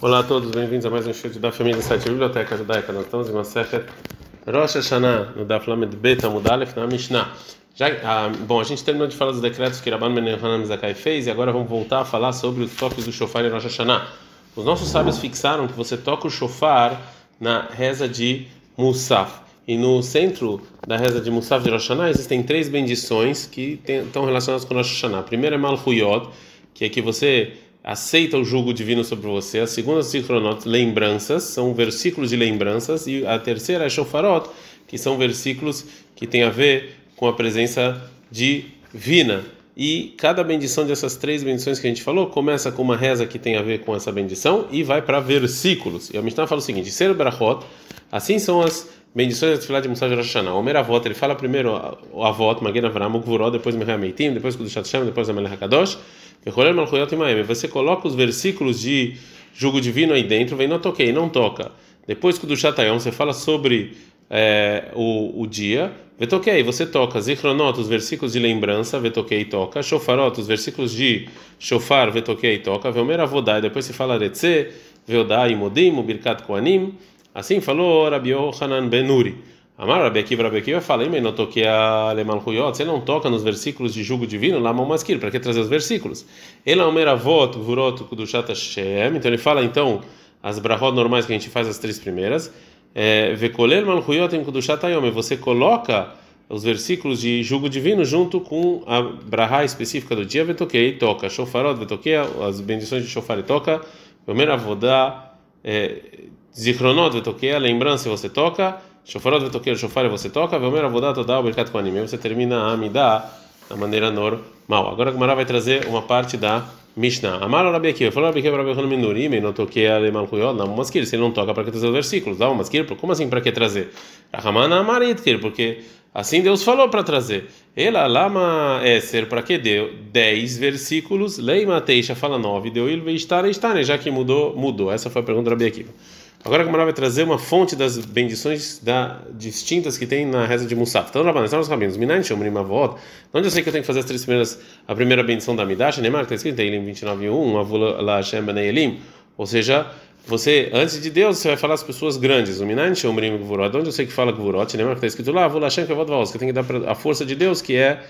Olá a todos, bem-vindos a mais um show da família site Biblioteca Judaica. Nós estamos em uma Sechet Rosh Hashanah, no Daf Lamed Bet Amudalef, na Mishnah. Já, ah, bom, a gente terminou de falar dos decretos que Rabban Yohanan Zakai fez e agora vamos voltar a falar sobre os toques do shofar em Rosh Hashanah. Os nossos sábios fixaram que você toca o shofar na reza de Musaf. E no centro da reza de Musaf de Rosh Hashanah existem três bendições que estão relacionadas com Rosh Hashanah. A primeira é Malchuyot, que é que você aceita o jugo divino sobre você. A segunda, Zichronot, lembranças, são versículos de lembranças. E a terceira é Shofarot, que são versículos que têm a ver com a presença divina. E cada bendição dessas três bendições que a gente falou começa com uma reza que tem a ver com essa bendição e vai para versículos. E a Mishnah fala o seguinte: Ser Brachot, assim são as bendições da Tfilah de Musa de Rosh Hashanah. O Meravot, ele fala primeiro Avot, Magen Avram, o Gvurot, depois Mehra Meitim, depois Kudushat Shem, depois Amelech HaKadosh. Você coloca os versículos de jugo divino aí dentro, vem não toquei, não toca. Depois que do Chatayom você fala sobre é, o, o dia, vetoquei, você toca. Zichronot, os versículos de lembrança, vetoquei, toca. Shofarot, os versículos de shofar, vetoquei, toca. Veomer avodai, depois se fala retze, veodai, modim, birkat koanim. Assim falou Rabi Yohanan Benuri. Amar Rabi Akiva, Rabi Akiva fala, e não toque a Lemalchuyot, você não toca nos versículos de jugo divino, lá Maskir, para que trazer os versículos? Ele é o Meravot, Vurot, Kudushat Hashem, então ele fala então as brahot normais que a gente faz as três primeiras, Vekoler Malchuyot em Kudushat Hayom, você coloca os versículos de jugo divino junto com a brahá específica do dia, Vetokei, toca, Shofarot, Vetokei, as bendições de Shofar e toca, Yomer Avodá, Zichronot, Vetokei, a lembrança você toca, Shofarot vetoqueiro shofar e você toca, Velmer avodat todá o berkat koanim. Você termina a amidá da maneira normal. Agora a Gemara vai trazer uma parte da Mishnah. Amar o Rabi Akiva, falou Rabi Akiva, Rabi Akiva, Minurim, não toquei a Lemalchuyot, não, maskir, se ele não toca para que trazer os versículos, dá um maskir, como assim para que trazer? Rahamana Amaritkir, porque assim Deus falou para trazer. Ela lama é ser para que deu 10 versículos, Leima Teixa fala 9, deu il veistar estar, já que mudou, mudou. Essa foi a pergunta do Rabi Akiva. Agora a Gemara vai trazer uma fonte das bendições da, distintas que tem na reza de Musaf. Então, Rabanan, estão os rabinos. Minayin Shomrim Avot. Onde eu sei que eu tenho que fazer as três primeiras, a primeira bendição da Midash, Neymar, que está escrito em Elim 29.1, Avula La Hashem Ben Elim. Ou seja, você, antes de Deus, você vai falar as pessoas grandes. O Minayin Shomrim Gvurot. Onde eu sei que fala Gvurot, Neymar, que está escrito lá, Avula Hashem Kavod Vaos, que tem que dar a força de Deus, que é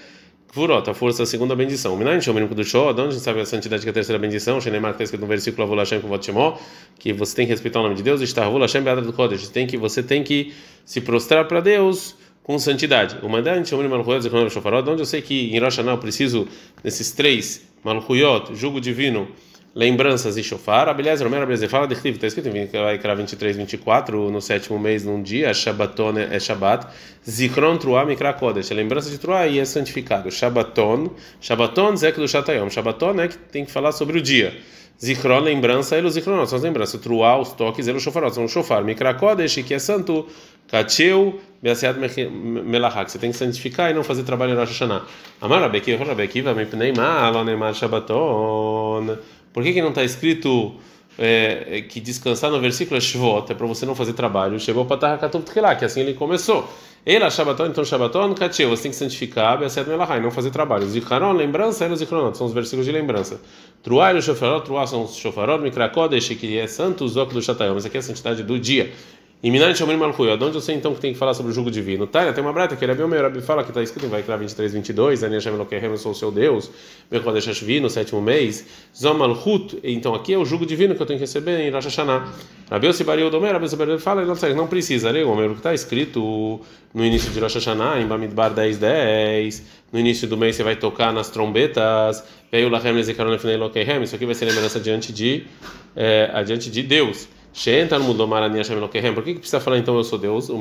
Gvurot, a força da segunda bendição. Minayin Shomerim Kudushó, de onde a gente sabe a santidade que é a terceira bendição? Shenemar está escrito no versículo Avul Hashem Kuvot Shemó, que você tem que respeitar o nome de Deus, está Hashem Be'adra do Kodesh, tem que, você tem que se prostrar para Deus com santidade. O Mandayin Shomerim Malchuyot Zechron Shofarot, de onde eu sei que em Rosh eu preciso desses três, Malchuyot, jugo divino, lembranças e shofar. Abelhaz, Romero, Abelhaz, fala de Chliv, está escrito em Vaikra 23, 24, no sétimo mês, num dia, Shabbaton é Shabbat, Zichron Truah Mikra Kodesh, a lembrança de Truah e é santificado. Shabbaton, Shabbaton Zek do Shatayom, Shabbaton é que tem que falar sobre o dia. Zichron, lembrança, ele, Zichronot, são as lembranças. Truah, os toques, ele, o shofarot, são o shofar. Mikra Kodesh, que é santo. Kacheu, Beaseat Melachak, você tem que santificar e não fazer trabalho em Rosh Hashanah. Amar Rabekiva, Rabekiva, Mipnei Ma, Alonemar Shabbaton. Por que, que não está escrito é, que descansar no versículo é Shvot, é para você não fazer trabalho? Chegou para Tahakatub Tchilá, que assim ele começou. Ele, Shabbaton, então Shabbaton, Kacheu, você tem que santificar, Beaset Melachai, não fazer trabalho. Zicharon, lembrança, e Zichronot, são os versículos de lembrança. Truá o Shofarot, Truá são os Shofarot, Mikrakodesh, que é santo, Zok do Shatayom, mas aqui é a santidade do dia. E Minan Shomrim Malchuyot, onde eu sei então que tem que falar sobre o jugo divino? Tá, tem uma brata que ele é meu Rabi fala que está escrito em Vaikra 23, 22, Ani Hashem Elokehem, eu sou o seu Deus, meu Kodesh Hashvi, no sétimo mês, Zom Malchut, então aqui é o jugo divino que eu tenho que receber em Rosh Hashanah. Rabi Osibari Odomer, Rabi Osibari fala, não, não precisa, né? o que está escrito no início de Rosh Hashanah, em Bamidbar 10, 10, no início do mês você vai tocar nas trombetas, veio Lahem Lezekaron Efnei Elokehem, isso aqui vai ser lembrança diante de, é, adiante de Deus. Por que, que precisa falar então eu sou Deus? O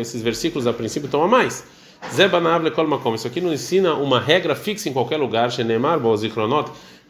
Esses versículos a princípio estão a mais. Isso aqui não ensina uma regra fixa em qualquer lugar,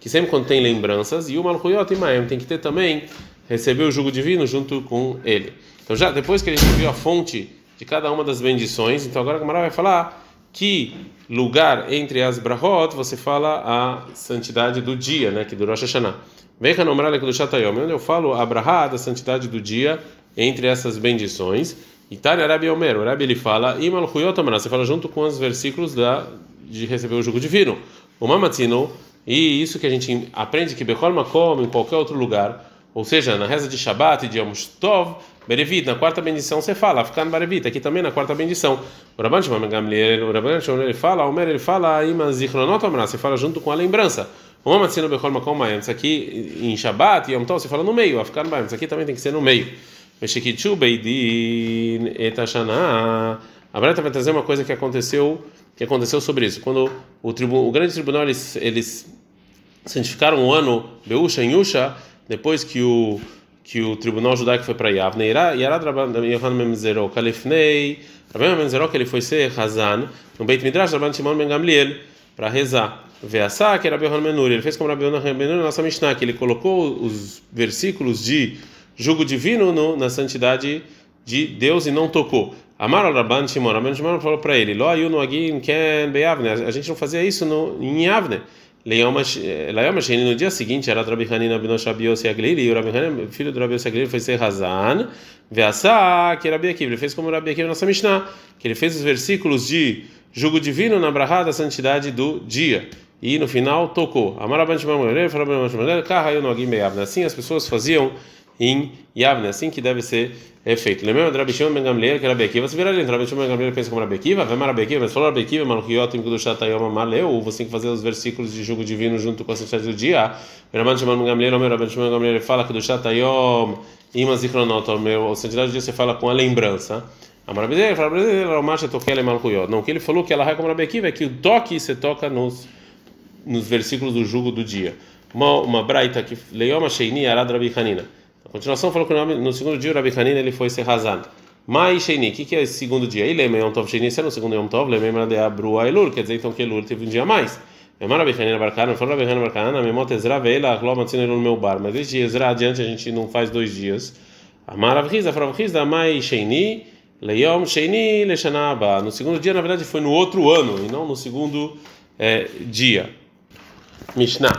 que sempre tem lembranças, e o Malchuyot Imaem tem que ter também, receber o jugo divino junto com ele. Então, já depois que a gente viu a fonte de cada uma das bendições, então agora a Gamara vai falar que lugar entre as brahot você fala a santidade do dia, né, que do Rosh Hashanah. Cá nombrar do Shatayom, onde eu falo a da santidade do dia entre essas bendições. E Tari Arabi Omer, o Arabi ele fala, Imal você fala junto com os versículos da de receber o jugo divino. O Mamatino, e isso que a gente aprende que Bechol Makom, em qualquer outro lugar, Ou seja, na reza de Shabbat e de Yom Tov, Berevit, na quarta bendição você fala, ficar no Berevit, aqui também na quarta bendição. O Rabban Shimon Gamliel, o Rabban ele fala, o Mer ele fala, Ima Zichronot Amra, você fala junto com a lembrança. O Mamatzino Bechol Makom Mayam, isso aqui em Shabbat Yom Tov você fala no meio, a ficar no Bayam, isso aqui também tem que ser no meio. Meshikichu Beidin Etashana. A Breta vai trazer uma coisa que aconteceu, que aconteceu sobre isso. Quando o, tribu, o grande tribunal eles, eles santificaram o ano Beusha em Yusha, depois que o que o tribunal judaico foi para Yavne, Yarad Rabban Yohan Memzero, Kalifnei, Rabban que ele foi ser Hazan, no Beit Midrash, Rabban Shimon Ben Gamliel, para rezar. Veassá, que era Rabbi Menuri, ele fez como Rabbi Menuri na nossa Mishnah, que ele colocou os versículos de jugo divino no, na santidade de Deus e não tocou. Amar al Rabban Shimon, Rabban Shimon falou para ele, Lo ayu no agin ken beyavne, a gente não fazia isso no, em Yavne. Leiomash, no dia seguinte, era Rabi Hanina ben Shabios Yaglili, e o Rabi Hanina, filho do Rabi Yaglili, foi ser Hazan, Veassá, que Rabi Akiva, ele fez como Rabi Akiva na nossa Mishnah, que ele fez os versículos de jugo divino na brahá da santidade do dia. E no final tocou. Assim as pessoas faziam em Yavne, assim que deve ser é feito. Lembra de Rabi Shimon Ben Gamliel, que era Rabi Você vira ali, Rabi Ben Gamliel pensa como Rabi Akiva, vai Rabi Akiva, mas falou Rabi Akiva, Malchiot, em Kudushat Ayom Maleu, você tem que fazer os versículos de jugo divino junto com a santidade do dia. Rabi Shimon Ben Gamliel, Rabi Shimon Ben Gamliel fala Kudushat Ayom, Ima Zichronot, o meu, a santidade do dia você fala com a lembrança. A maravilha, fala o marcha toquele malchuyot. Não, o que ele falou que ela é como Rabi Akiva é que o toque você toca nos nos versículos do jugo do dia. Uma, uma braita que Leoma Sheini Arad Rabi Hanina. A continuação falou que no, segundo dia o Rabi Hanina ele foi ser Hazan. Mai Sheini, o que, que é esse segundo dia? Ele é Yom Tov Sheini, esse é no segundo Yom Tov, lembra de Abru Ailur, quer dizer então que Elul teve um dia a mais. Memar Rabi Hanina Barcana, falou Rabi Hanina Barcana, Memot Ezra Veila, Gloma Tzina no meu bar. Mas desde Ezra adiante a gente não faz dois dias. Amar Avriza, Fravriza, Mai Sheini, Leom Sheini, Leshanaba. No segundo dia, na verdade, foi no outro ano e não no segundo é, dia. Mishnah.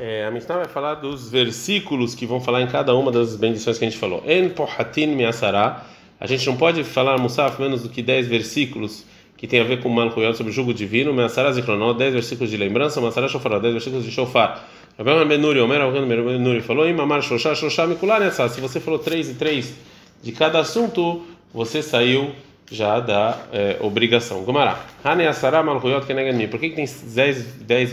É, a Mishnah vai falar dos versículos que vão falar em cada uma das bendições que a gente falou. En pohatin miasara. A gente não pode falar Musaf menos do que 10 versículos que tem a ver com Malchuyot sobre o jugo divino. Miasara zikronot, 10 versículos de lembrança. Miasara shofar, 10 versículos de shofar. Rabbi Benuri, Omer Benuri falou: Imamar shoshá, shoshá mikular. Se você falou 3 e 3 de cada assunto, você saiu já da é, obrigação. Gumará. Hane asara malchuyot kenegani. Por que, que tem 10, 10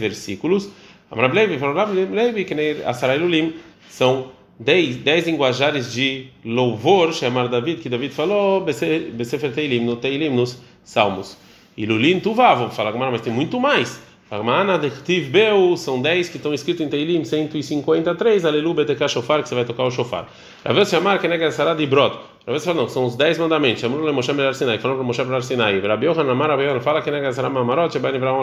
versículos? Amrablevi falou Amrablevi que nem Asarailulim são dez, dez linguajares de louvor, chamar David, que David falou, Besefer Teilim, no Teilim, nos Salmos. E Lulim Tuvav, fala mas tem muito mais. Fala, Dechtiv Beu, são 10 que estão escritos em Teilim, 153, Alelu Beteka Shofar, que você vai tocar o Shofar. Ravel chamar que nega Sarad e Brot. Ravel fala, não, são os 10 mandamentos. Chamou le Moshe Belar Sinai, falou para Moshe Belar Sinai. Rabi Yohan Amar, Rabi Yohan fala que nega Sarad Mamarot, Sheba Nivra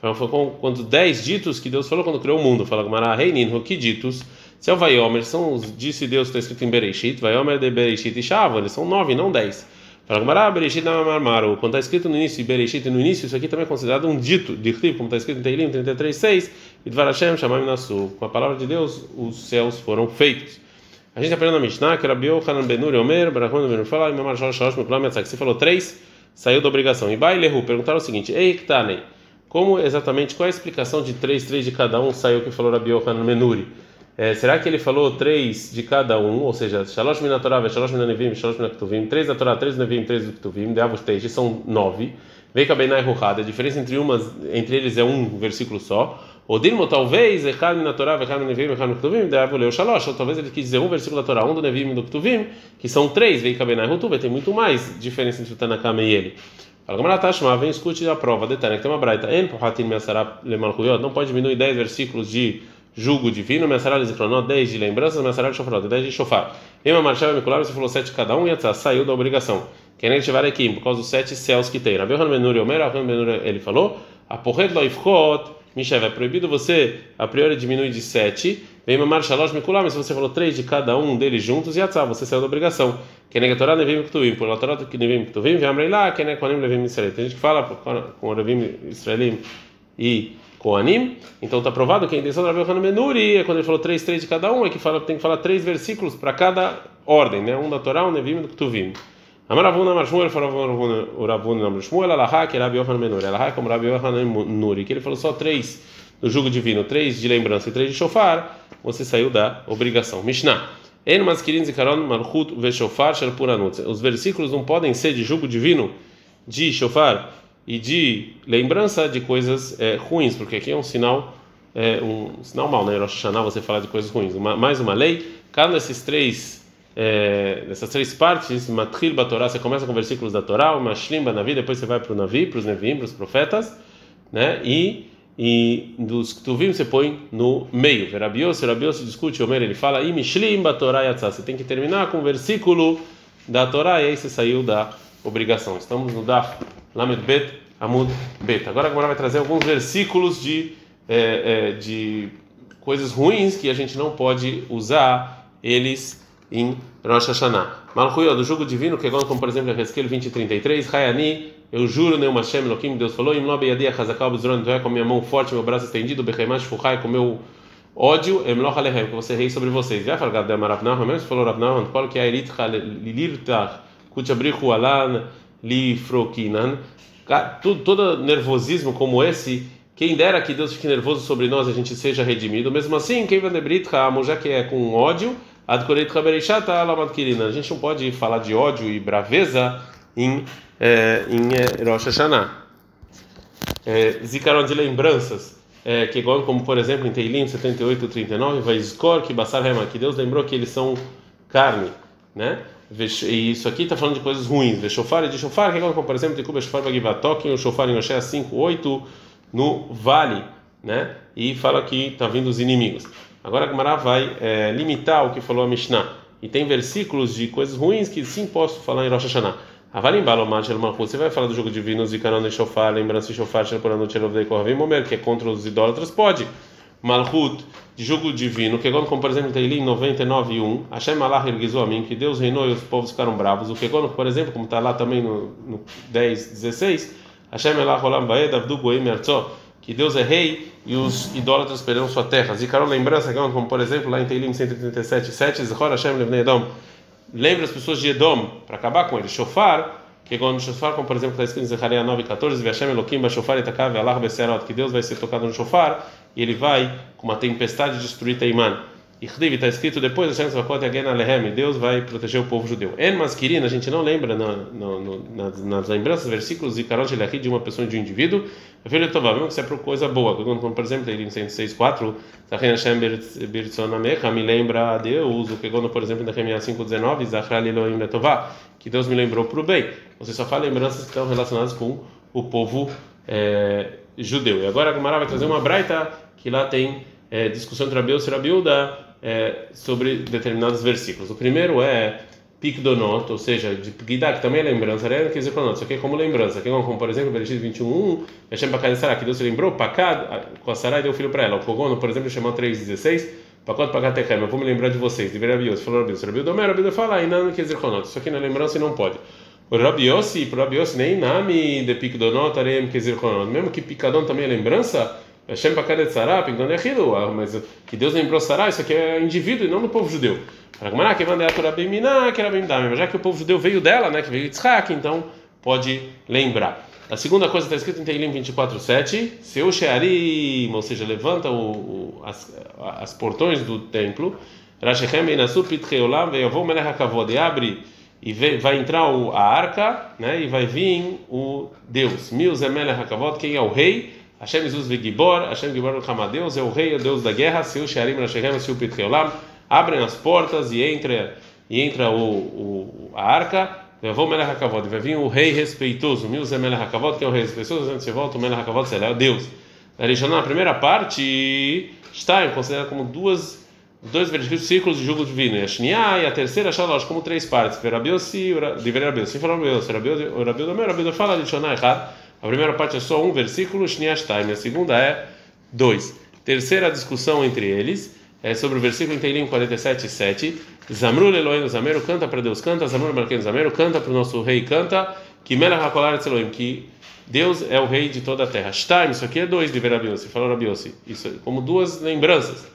Foi quando 10 ditos que Deus falou quando criou o mundo. Fala, Gamara, Reinin, que ditos? Se é Vaiomer, são os disse Deus, está escrito em Bereshit, Vaiomer de Bereshit e Shava, eles são 9, não 10. Fala Gamara, Bereshit Mamarmaru. Quando está escrito no início, Bereshit no início, isso aqui também é considerado um dito, de como está escrito em Teilim 33:6, e Dvar Hashem Shamayim Nasu. Com a palavra de Deus, os céus foram feitos. A gente aprendeu na Mishnah que Rabi Yohanan Benuri Omer, Barachon Benuri fala, Imamar Shalosh Shalosh Mekulam Yatzak. Falou três, saiu da obrigação. E Bailehu perguntaram o seguinte: Ei, Ktanei, como exatamente, qual é a explicação de três, três de cada um saiu que falou Rabi Yohanan Benuri? É, será que ele falou três de cada um, ou seja, Shalosh min Torah, Shalosh min Nevim, Shalosh min Ktuvim, três da Torá, três do Nevim, três do Ktuvim, de Avos Teixe, são nove. Vei Kabenai Ruhad, a diferença entre umas, entre eles é um versículo só. O Dilmo talvez, Echad min Torah, Echad min Nevim, Echad min Ktuvim, de Avos Shalosh, ou talvez ele quis dizer um versículo da Torá, um do Nevim e do Ktuvim, que são três, Vei Kabenai Rutuv, tem muito mais diferença entre o Tanakama e ele. Tashma, vem escute a prova, detalhe, que tem uma braita, não pode diminuir dez versículos de jugo divino, Messaral Zikronot, 10 de lembranças, Messaral Shofarot, 10 de Shofar. Ema Mikular, você falou 7 cada um, e saiu da obrigação. Quem é que tiver aqui, por causa dos sete céus que tem. Ele falou, a porret loifchot, Mishev, é proibido você, a priori, diminuir de 7, vem mamar shalosh mikulam, se você falou 3 de cada um deles juntos, e atzah, você saiu da obrigação. É que Torá nevim ktuvim, por Torá que nevim ktuvim, vem amrei lá, é que konim nevim israelim. Tem gente que fala com nevim israelim e Koanim. Então está provado que a intenção do Yohanan Menuri é quando ele falou três, três de cada um, é que fala, tem que falar três versículos para cada ordem, né? Um da Torá, um Nevim e do Ktuvim. Amaravuna Marshmuel falou Ravuna Marshmuel, Alaha, que é Rabi Yohanan Menuri. Alaha como Rabi Yohanan Menuri, que ele falou só três no jugo divino, três de lembrança e três de shofar, você saiu da obrigação. Mishnah. En maskirin zikaron. Os versículos não podem ser de jugo divino, de shofar e de lembrança de coisas é, ruins, porque aqui é um sinal é, um sinal mal, né? Rosh Hashanah você fala de coisas ruins. Uma, mais uma lei, cada desses três é, dessas três partes, Matril Batorá, você começa com versículos da Torá, Mashlim Banavi, depois você vai para o Navi, para os Nevim, para os profetas, né? E e dos Ktuvim você põe no meio. Verabios, Verabios discute, Omer, ele fala, você tem que terminar com o versículo da Torá, e aí você saiu da obrigação. Estamos no Daf Lamed Bet Amud Bet. Agora a vai trazer alguns versículos de, é, é, de coisas ruins que a gente não pode usar eles em Rosh Hashanah. Malchuyo, do jugo divino, que é como por exemplo em Ezequiel 20 e 33, Hayani, eu juro, Neum Hashem Elohim, Deus falou, Im lo beyadi achazakal bezron, tu é com minha mão forte, meu braço estendido, Bechaimash fuchai, com meu ódio, Emloch alehem, que você rei sobre vocês. Já falou Gadem Ravnahon, mesmo falou Ravnahon, qual que é Elit Lilirtach, Kuchabrichu Alan, Lifrokinan, todo nervosismo como esse, quem dera que Deus fique nervoso sobre nós, a gente seja redimido. Mesmo assim, quem vai debrit já que é com ódio, adkoret chabereishata alamad kirina. A gente não pode falar de ódio e braveza em é, em é, Rosh Hashanah. É, zikaron de lembranças, é, que igual como por exemplo em Teilim 78 39, vai escor que basar rema, que Deus lembrou que eles são carne, né? E isso aqui está falando de coisas ruins. Ve shofar e de shofar, que igual como por exemplo de Kuba shofar bagivatok, o shofar em Oshé 5 8 no vale, né? E fala que está vindo os inimigos. Agora a Gemara vai é, limitar o que falou a Mishnah. E tem versículos de coisas ruins que sim posso falar em Rosh Hashanah. Avalim Balomar Shel Malchut, você vai falar do jogo divino, Zikaron e Shofar, lembrança de Shofar, Shel Poranut, Shel Momer, que é contra os idólatras, pode. Malchut, de jogo divino, que é como por exemplo Teilim 99 e 1, Hashem Allah erguizou a mim, que Deus reinou e os povos ficaram bravos. O que quando, por exemplo, como está lá também no, no 10, 16, Hashem Allah Olam Baed, Avdu Goim que Deus é rei e os idólatras perderam sua terra. Zikaron, lembrança, como por exemplo lá em Teilim 137, 7, Zechor Hashem Levnei Edom, lembra as pessoas de Edom para acabar com eles. Shofar, que é no shofar, como por exemplo está escrito em Zechariah 9:14, Veshem Elokim ba-shofar etakav Allah beserot, que Deus vai ser tocado no shofar e ele vai com uma tempestade destruir Teiman. Ichdiv está escrito depois, Hashem Zvakot Yagen Alehem, Deus vai proteger o povo judeu. En Maskirin, a gente não lembra nas, nas lembranças, versículos e Karot Elahid de uma pessoa de um indivíduo, Filho Tová, mesmo que isso é por coisa boa, como por exemplo, em 106.4, Zachem Hashem Birtzonamecha, me lembra a Deus, o que quando por exemplo, em Nehemiah 5.19, Zachral Elohim Letová, que Deus me lembrou para o bem. Você só fala lembranças que estão relacionadas com o povo é, judeu. E agora a Gemara vai trazer uma braita que lá tem é, discussão entre Rabiu e Rabiuda, é, sobre determinados versículos. O primeiro é Pikdonot, ou seja, de Pgidá, que também é lembrança, né? quer dizer, isso aqui é como lembrança, aqui, como por exemplo, Bereshit 21, Hashem Pakad Sarah, que Deus se lembrou, Pakad, com a Sarah e deu filho para ela. O Kogono, por exemplo, chamou 3,16, Pakot Pakad Techem, eu vou me lembrar de vocês, de Verabios, falou Rabios, Rabios Domer, Rabios fala, não quer dizer, isso aqui não é lembrança e não pode. O Rabiossi, para Rabiossi, nem nome de Pikdonot, Arem, quer dizer, mesmo que Picadon também é lembrança, Hashem Bakadet Sarah, Pigdon Yahidu, mas que Deus lembrou Sarah, isso aqui é indivíduo e não do povo judeu. Bemdame, já que o povo judeu veio dela, né, que veio Yitzhak, então pode lembrar. A segunda coisa está escrita em Teilim 24:7, seu Shearim, ou seja, levanta o, o, as, as portões do templo, Rashechem Einasur Pitcheolam, Veyavou Melech HaKavod, e abre e vai entrar o, a arca, né, e vai vir o Deus, Mil Zemelech HaKavod, quem é o rei, Hashem Jesus Vigibor, Hashem Gibor Deus é o rei, é o Deus da guerra, Seu Sharim Rashechem, Seu Pitreolam, abrem as portas e entra, e entra o, o, a arca, Vevou Melech HaKavod, vai vir o rei respeitoso, Milze Melech HaKavod, que é o rei respeitoso, antes de volta o Melech HaKavod, o Deus. Na primeira parte, está considerada como duas dois versículos de jugo divino, e a e a terceira Shalosh, como três partes, Verabiosi, Verabiosi, Verabiosi, Verabiosi, Verabiosi, fala de Shona errado, a primeira parte é só um versículo, Shniashtaim, a segunda é dois. Terceira discussão entre eles é sobre o versículo Teilim 47, 7. Zamru Elohim Zameru, canta para Deus, canta, Zamru Malken Zameru, canta para o nosso rei, canta, que Melech HaKolar que Deus é o rei de toda a terra. Shtaim, isso aqui é dois de Verabiossi, falou Rabiossi, isso é como duas lembranças.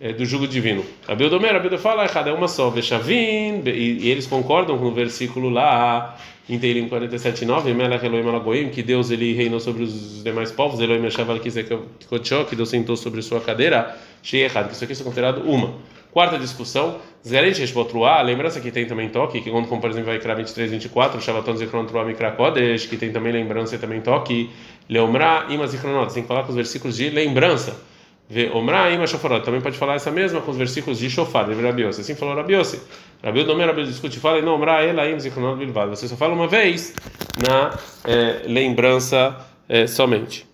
é, do jugo divino. Rabi Domer, Rabi fala, é uma só, Vechavim, e, e eles concordam com o versículo lá em Teirim 47:9, Melech Elohim Alagoim, que Deus ele reinou sobre os demais povos, Elohim Meshaval que Deus sentou sobre sua cadeira, cheia errado, que isso aqui é considerado uma. Quarta discussão, Zgarente Reshbotruá, lembrança que tem também toque, que quando, como por exemplo, vai criar 23, 24, Shavaton Zikron Truá Mikrakodesh, que tem também lembrança e também toque, Leomra Ima Zikronot, tem que falar com os versículos de lembrança. Omra Ima Shofarot, também pode falar essa mesma com os versículos de Shofar, de Rabiose. Assim falou Rabiose. Rabi Domer, Rabi discute, fala, não, Omra Ela Im Zikronot Bilvad. Você só fala uma vez na é, lembrança é, somente.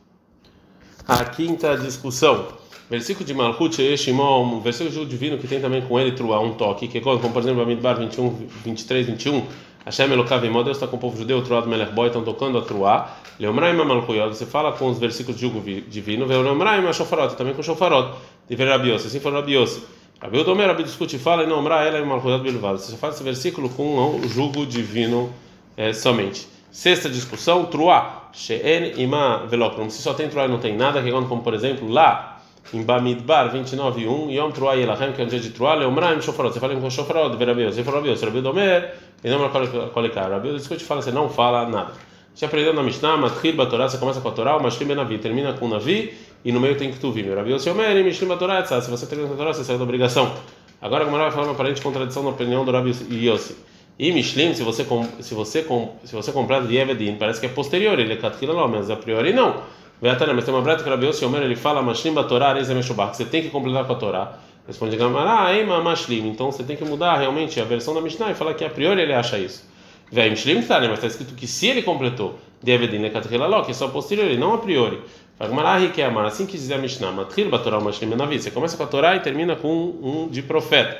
A quinta discussão. Versículo de Malchut Shimon, versículo divino que tem também com ele truá um toque, que como, por exemplo, Bamidbar 21, 23, 21, Hashem Elokav Imod, Deus está com o povo judeu, truá do Melech estão tocando a truá, Leomraim Malchuyot, você fala com os versículos de jugo divino, Leomraim Shofarot, também com Shofarot, de ver Rabiose, assim for Rabiose. Rabi Odomer, Rabi discute, fala, e Leomra ela e Malchuyot Bilvad, você fala esse versículo com o jugo divino é, somente. Sexta discussão, truá, She'en Ima Velokrum, se só tem truá e não tem nada, que como por exemplo, lá, em Bamidbar 29, 1, Yom Truá Yelachem, que é um dia de Truá, Leomraim Shofarot, você fala com Shofarot, Verabios, você fala Rabios, Rabi Domer, e não Kolikar, Rabi discute fala, você não fala nada. Já aprendeu na Mishnah, Matril Batorá, você começa com a Torá, o Mashlim Benavi, termina com Navi, e no meio tem que tu vir. Rabi Yosiomer, e Mishlim Batorá, se você termina com a Torá, você sai da obrigação. Agora, como vai falar uma aparente contradição na opinião do Rabi Yossi. E Mishlim, se você se você se você comprar de Evedin, parece que é posterior, ele é Katkila mas a priori não. Mas tem uma breta que Rabi Yossi Omer, ele fala, Mashlim Batorá, Reis Meshubach, você tem que completar com a Torá. Responde Gamara, Eima Mashlim, então você tem que mudar realmente a versão da Mishnah e falar que a priori ele acha isso. Vem Mishlim tá? Mas está escrito que se ele completou, Devedin Lekatrilalo, que é só posterior, não a priori. Fagmarahi que é amar, assim que dizer a Mishnah, Matril Batorá Mashlim Benavi, você começa com a Torá e termina com um de profeta.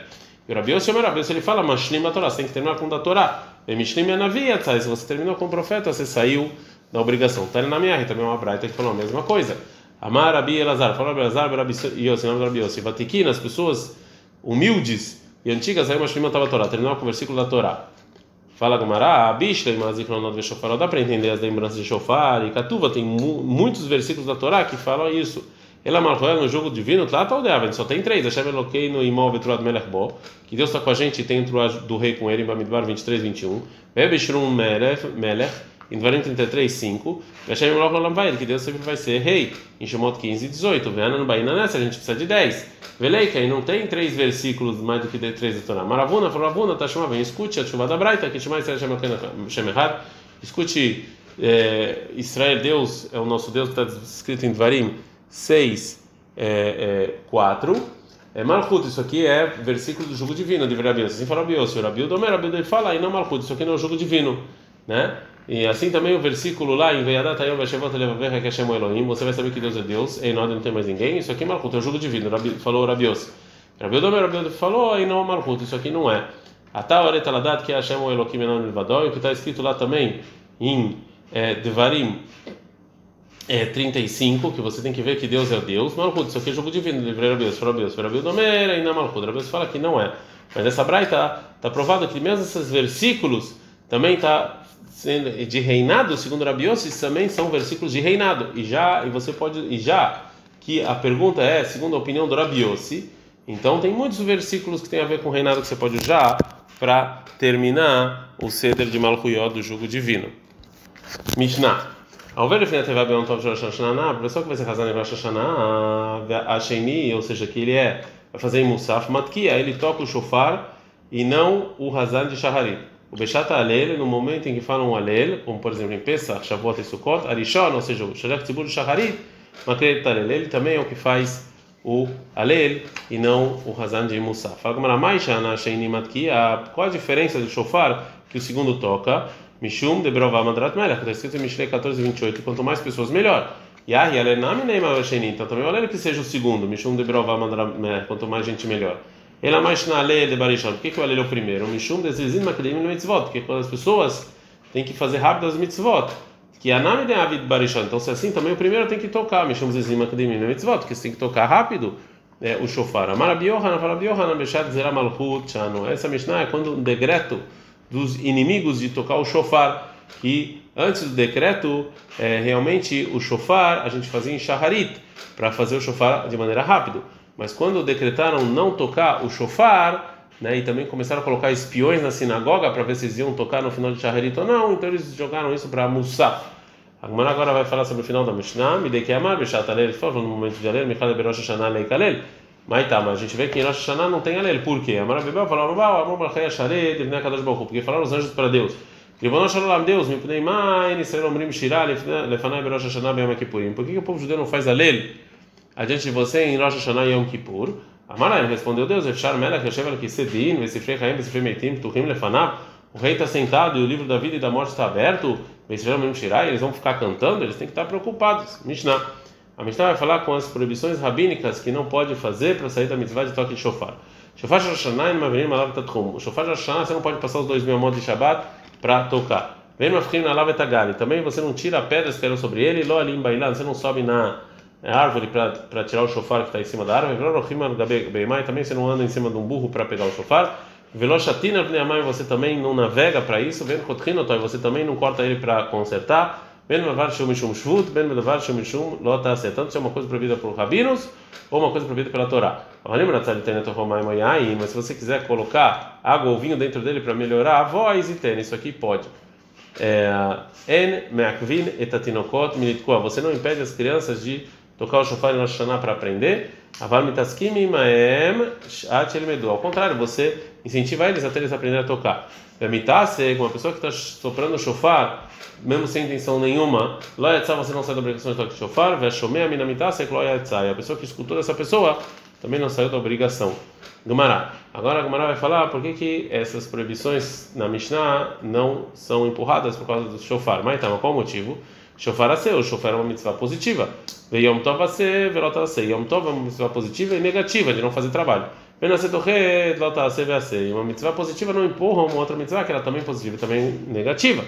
E o Rabi Yossi Omer, Rabi Yossi, ele fala, Mashlim Batorá, você tem que terminar com o da Torá. Vem Mishlim Benavi, se você terminou com o profeta, você saiu da obrigação. Tá na minha também é uma braita que falou a mesma coisa. Amar Rabi Elazar, falou Rabi Elazar, Rabi Yossi, nome do Rabi Yossi. Vatiquina, as pessoas humildes e antigas, aí uma shima estava Torá, terminar com o versículo da Torá. Fala Gamará, Abishlei, mas Ikronot Veshofar, dá para entender as lembranças de Shofar e Katuva, tem muitos versículos da Torá que falam isso. Ela marcou no jogo divino, lá tá o só tem três. Hashem Eloquei no imóvel Truad Melech Bo, que Deus está com a gente e tem do rei com ele em Bamidbar 23, 21. Bebe Shrum Melech, em Dvarim 33, 5, Hashem Elohim vai, que Deus sempre vai ser rei. Em Shemot 15, 18, Veana no Baína nessa, a gente precisa de 10. Veleika, e não tem três versículos mais do que três da Torá. Maravuna, Faravuna, Tashuma, vem, escute a chuva da Braita, que chama Israel Shemechad, escute é, Israel, Deus é o nosso Deus, está escrito em Dvarim 6, é, é, 4. É Malchut, isso aqui é versículo do jogo divino de Rabios. Assim fala Rabios, o Rabiu Domer, Rabiu fala, e não Malchut, isso aqui não é o jogo divino, né? E assim também o versículo lá em Veyadat Hayom Veshevot Levavecha que Hashem Elohim, você vai saber que Deus é Deus, e não tem mais ninguém. Isso aqui é Malchut, é o jogo divino, falou Rabios. Rabi Odomer, Rabi falou, e não é Malchut, isso aqui não é. Ata Oret Aladat que Hashem Elohim Milvadó, o que está escrito lá também em é, Devarim é, 35, que você tem que ver que Deus é Deus. Malchut, isso aqui é jogo divino, livre Rabios, Rabios, Rabi Odomer, e não Malchut. Rabios fala que não é. Mas essa braita está provado que mesmo esses versículos também está de reinado, segundo Rabi Yossi, também são versículos de reinado. E já e você pode e já que a pergunta é segundo a opinião do Rabi Yossi, então tem muitos versículos que tem a ver com reinado que você pode usar para terminar o ceder de Malchuyot do jugo divino. Mishnah. Ao ver o Tevabeon Tov Rosh Hashanah, a pessoa que vai ser casada em Rosh Hashanah, ou seja, que ele é vai fazer em Musaf, Matkia, ele toca o shofar e não o Hazan de Shaharit. O Bechat Alel, no momento em que falam Alel, como por exemplo em Pesach, Shavuot e Sukkot, Arishon, ou seja, o Shalach Tzibur Shaharit, Makret Alel, ele também é o que faz o Alel e não o Hazan de Musaf. Qual a diferença do shofar que o segundo toca? Mishum de Brová Mandrat Melech, está escrito em Mishlei 14, 28, quanto mais pessoas, melhor. Yahi Alenami Neima Sheni, então também o Alel que seja o segundo, Mishum de Brová Mandrat Melech, quanto mais gente, melhor. Ela mais na lei de Barishon. Por que, que o Alel é o primeiro? Mishum desizim makdim mitzvot. Porque quando as pessoas têm que fazer rápido as mitzvot. Que a name de Avid Barishon. Então, se assim, também o primeiro tem que tocar. Mishum desizim makdim mitzvot. Porque você tem que tocar rápido é, o shofar. Amar Biohana, fala Biohana, Beshat Zera Chano. Essa Mishnah é quando um decreto dos inimigos de tocar o shofar. Que antes do decreto, é, realmente o shofar a gente fazia em Shaharit. Para fazer o shofar de maneira rápida. Mas quando decretaram não tocar o shofar, né, e também começaram a colocar espiões na sinagoga para ver se eles iam tocar no final de Shaharit ou não, então eles jogaram isso para almoçar. A Gemara agora vai falar sobre o final da Mishnah, me dei que amar, Bishat Alel, falou no momento de Alel, Michal Berosh Hashanah Leikalel. Mas tá, mas a gente vê que em Rosh Hashanah não tem Alel, por quê? Amar Bebel falou, Amar Malchei Asharet, Ibn Kadosh Baruch porque falaram os anjos para Deus. Ribono Shalom Deus, me pnei mai, Israel Omrim Shirah, Lefanai Berosh Hashanah Beyom Kippurim. Por que, que o povo judeu não faz Alel adiante de você em Rosh Hashanah Yom Kippur? Amaraim respondeu Deus, Lefanav. O rei está sentado e o livro da vida e da morte está aberto. Eles vão ficar cantando, eles têm que estar preocupados. Mishnah. A Mishnah vai falar com as proibições rabínicas que não pode fazer para sair da mitzvah de toque de shofar. Shofar de Hashanah e Mavirim Alav Tatchum. O shofar de Hashanah você não pode passar os dois mil modos de Shabbat para tocar. Vem Mafrim na Alav Etagali. Também você não tira pedras que eram sobre ele. Lo Alim Bailan. Você não sobe na árvore para tirar o shofar que está em cima da árvore. Também você não anda em cima de um burro para pegar o Pneamai. Você também não navega para isso. Kotrinotoy. Você também não corta ele para consertar. Mishum Shvut. Tanto se é uma coisa proibida por rabinos ou uma coisa proibida pela Torá. Mas se você quiser colocar água ou vinho dentro dele para melhorar a voz e ter, isso aqui pode. En me'akvin. Você não impede as crianças de tocar o shofar em Rosh para aprender. Mitaskim imaem shat elmedu. Ao contrário, você incentiva eles até eles aprenderem a tocar. Mitase, uma pessoa que está soprando o shofar, mesmo sem intenção nenhuma, yatzah, você não sai da obrigação de tocar o shofar. Veshomea mina mitase, lo yatzah. A pessoa que escutou dessa pessoa também não saiu da obrigação. Gumará. Agora Gumará vai falar por que, que essas proibições na Mishnah não são empurradas por causa do shofar. Mas então, qual o motivo? Shofar o shofar é uma mitzvah positiva. Yom Tov a ser, velota a ser. Yom Tov é uma mitzvah positiva e negativa, de não fazer trabalho. Venascer torre, velota a ser. Uma mitzvah positiva não empurra uma outra mitzvah que era também positiva e também negativa.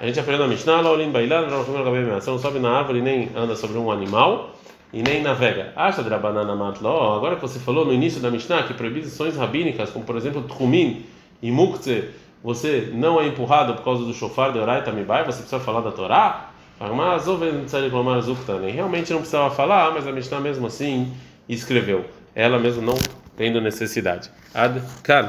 A gente aprende na Mishnah, Laolin Bailan, você não sobe na árvore nem anda sobre um animal e nem navega. Acha de banana matlo. Agora que você falou no início da Mishnah que proibições rabínicas, como por exemplo Tchumin e Muktzeh, você não é empurrado por causa do shofar de Orai Tamibai, você precisa falar da Torá? Mas realmente não precisava falar, mas a Mishnah mesmo assim escreveu. Ela mesmo não tendo necessidade. Ad -kan.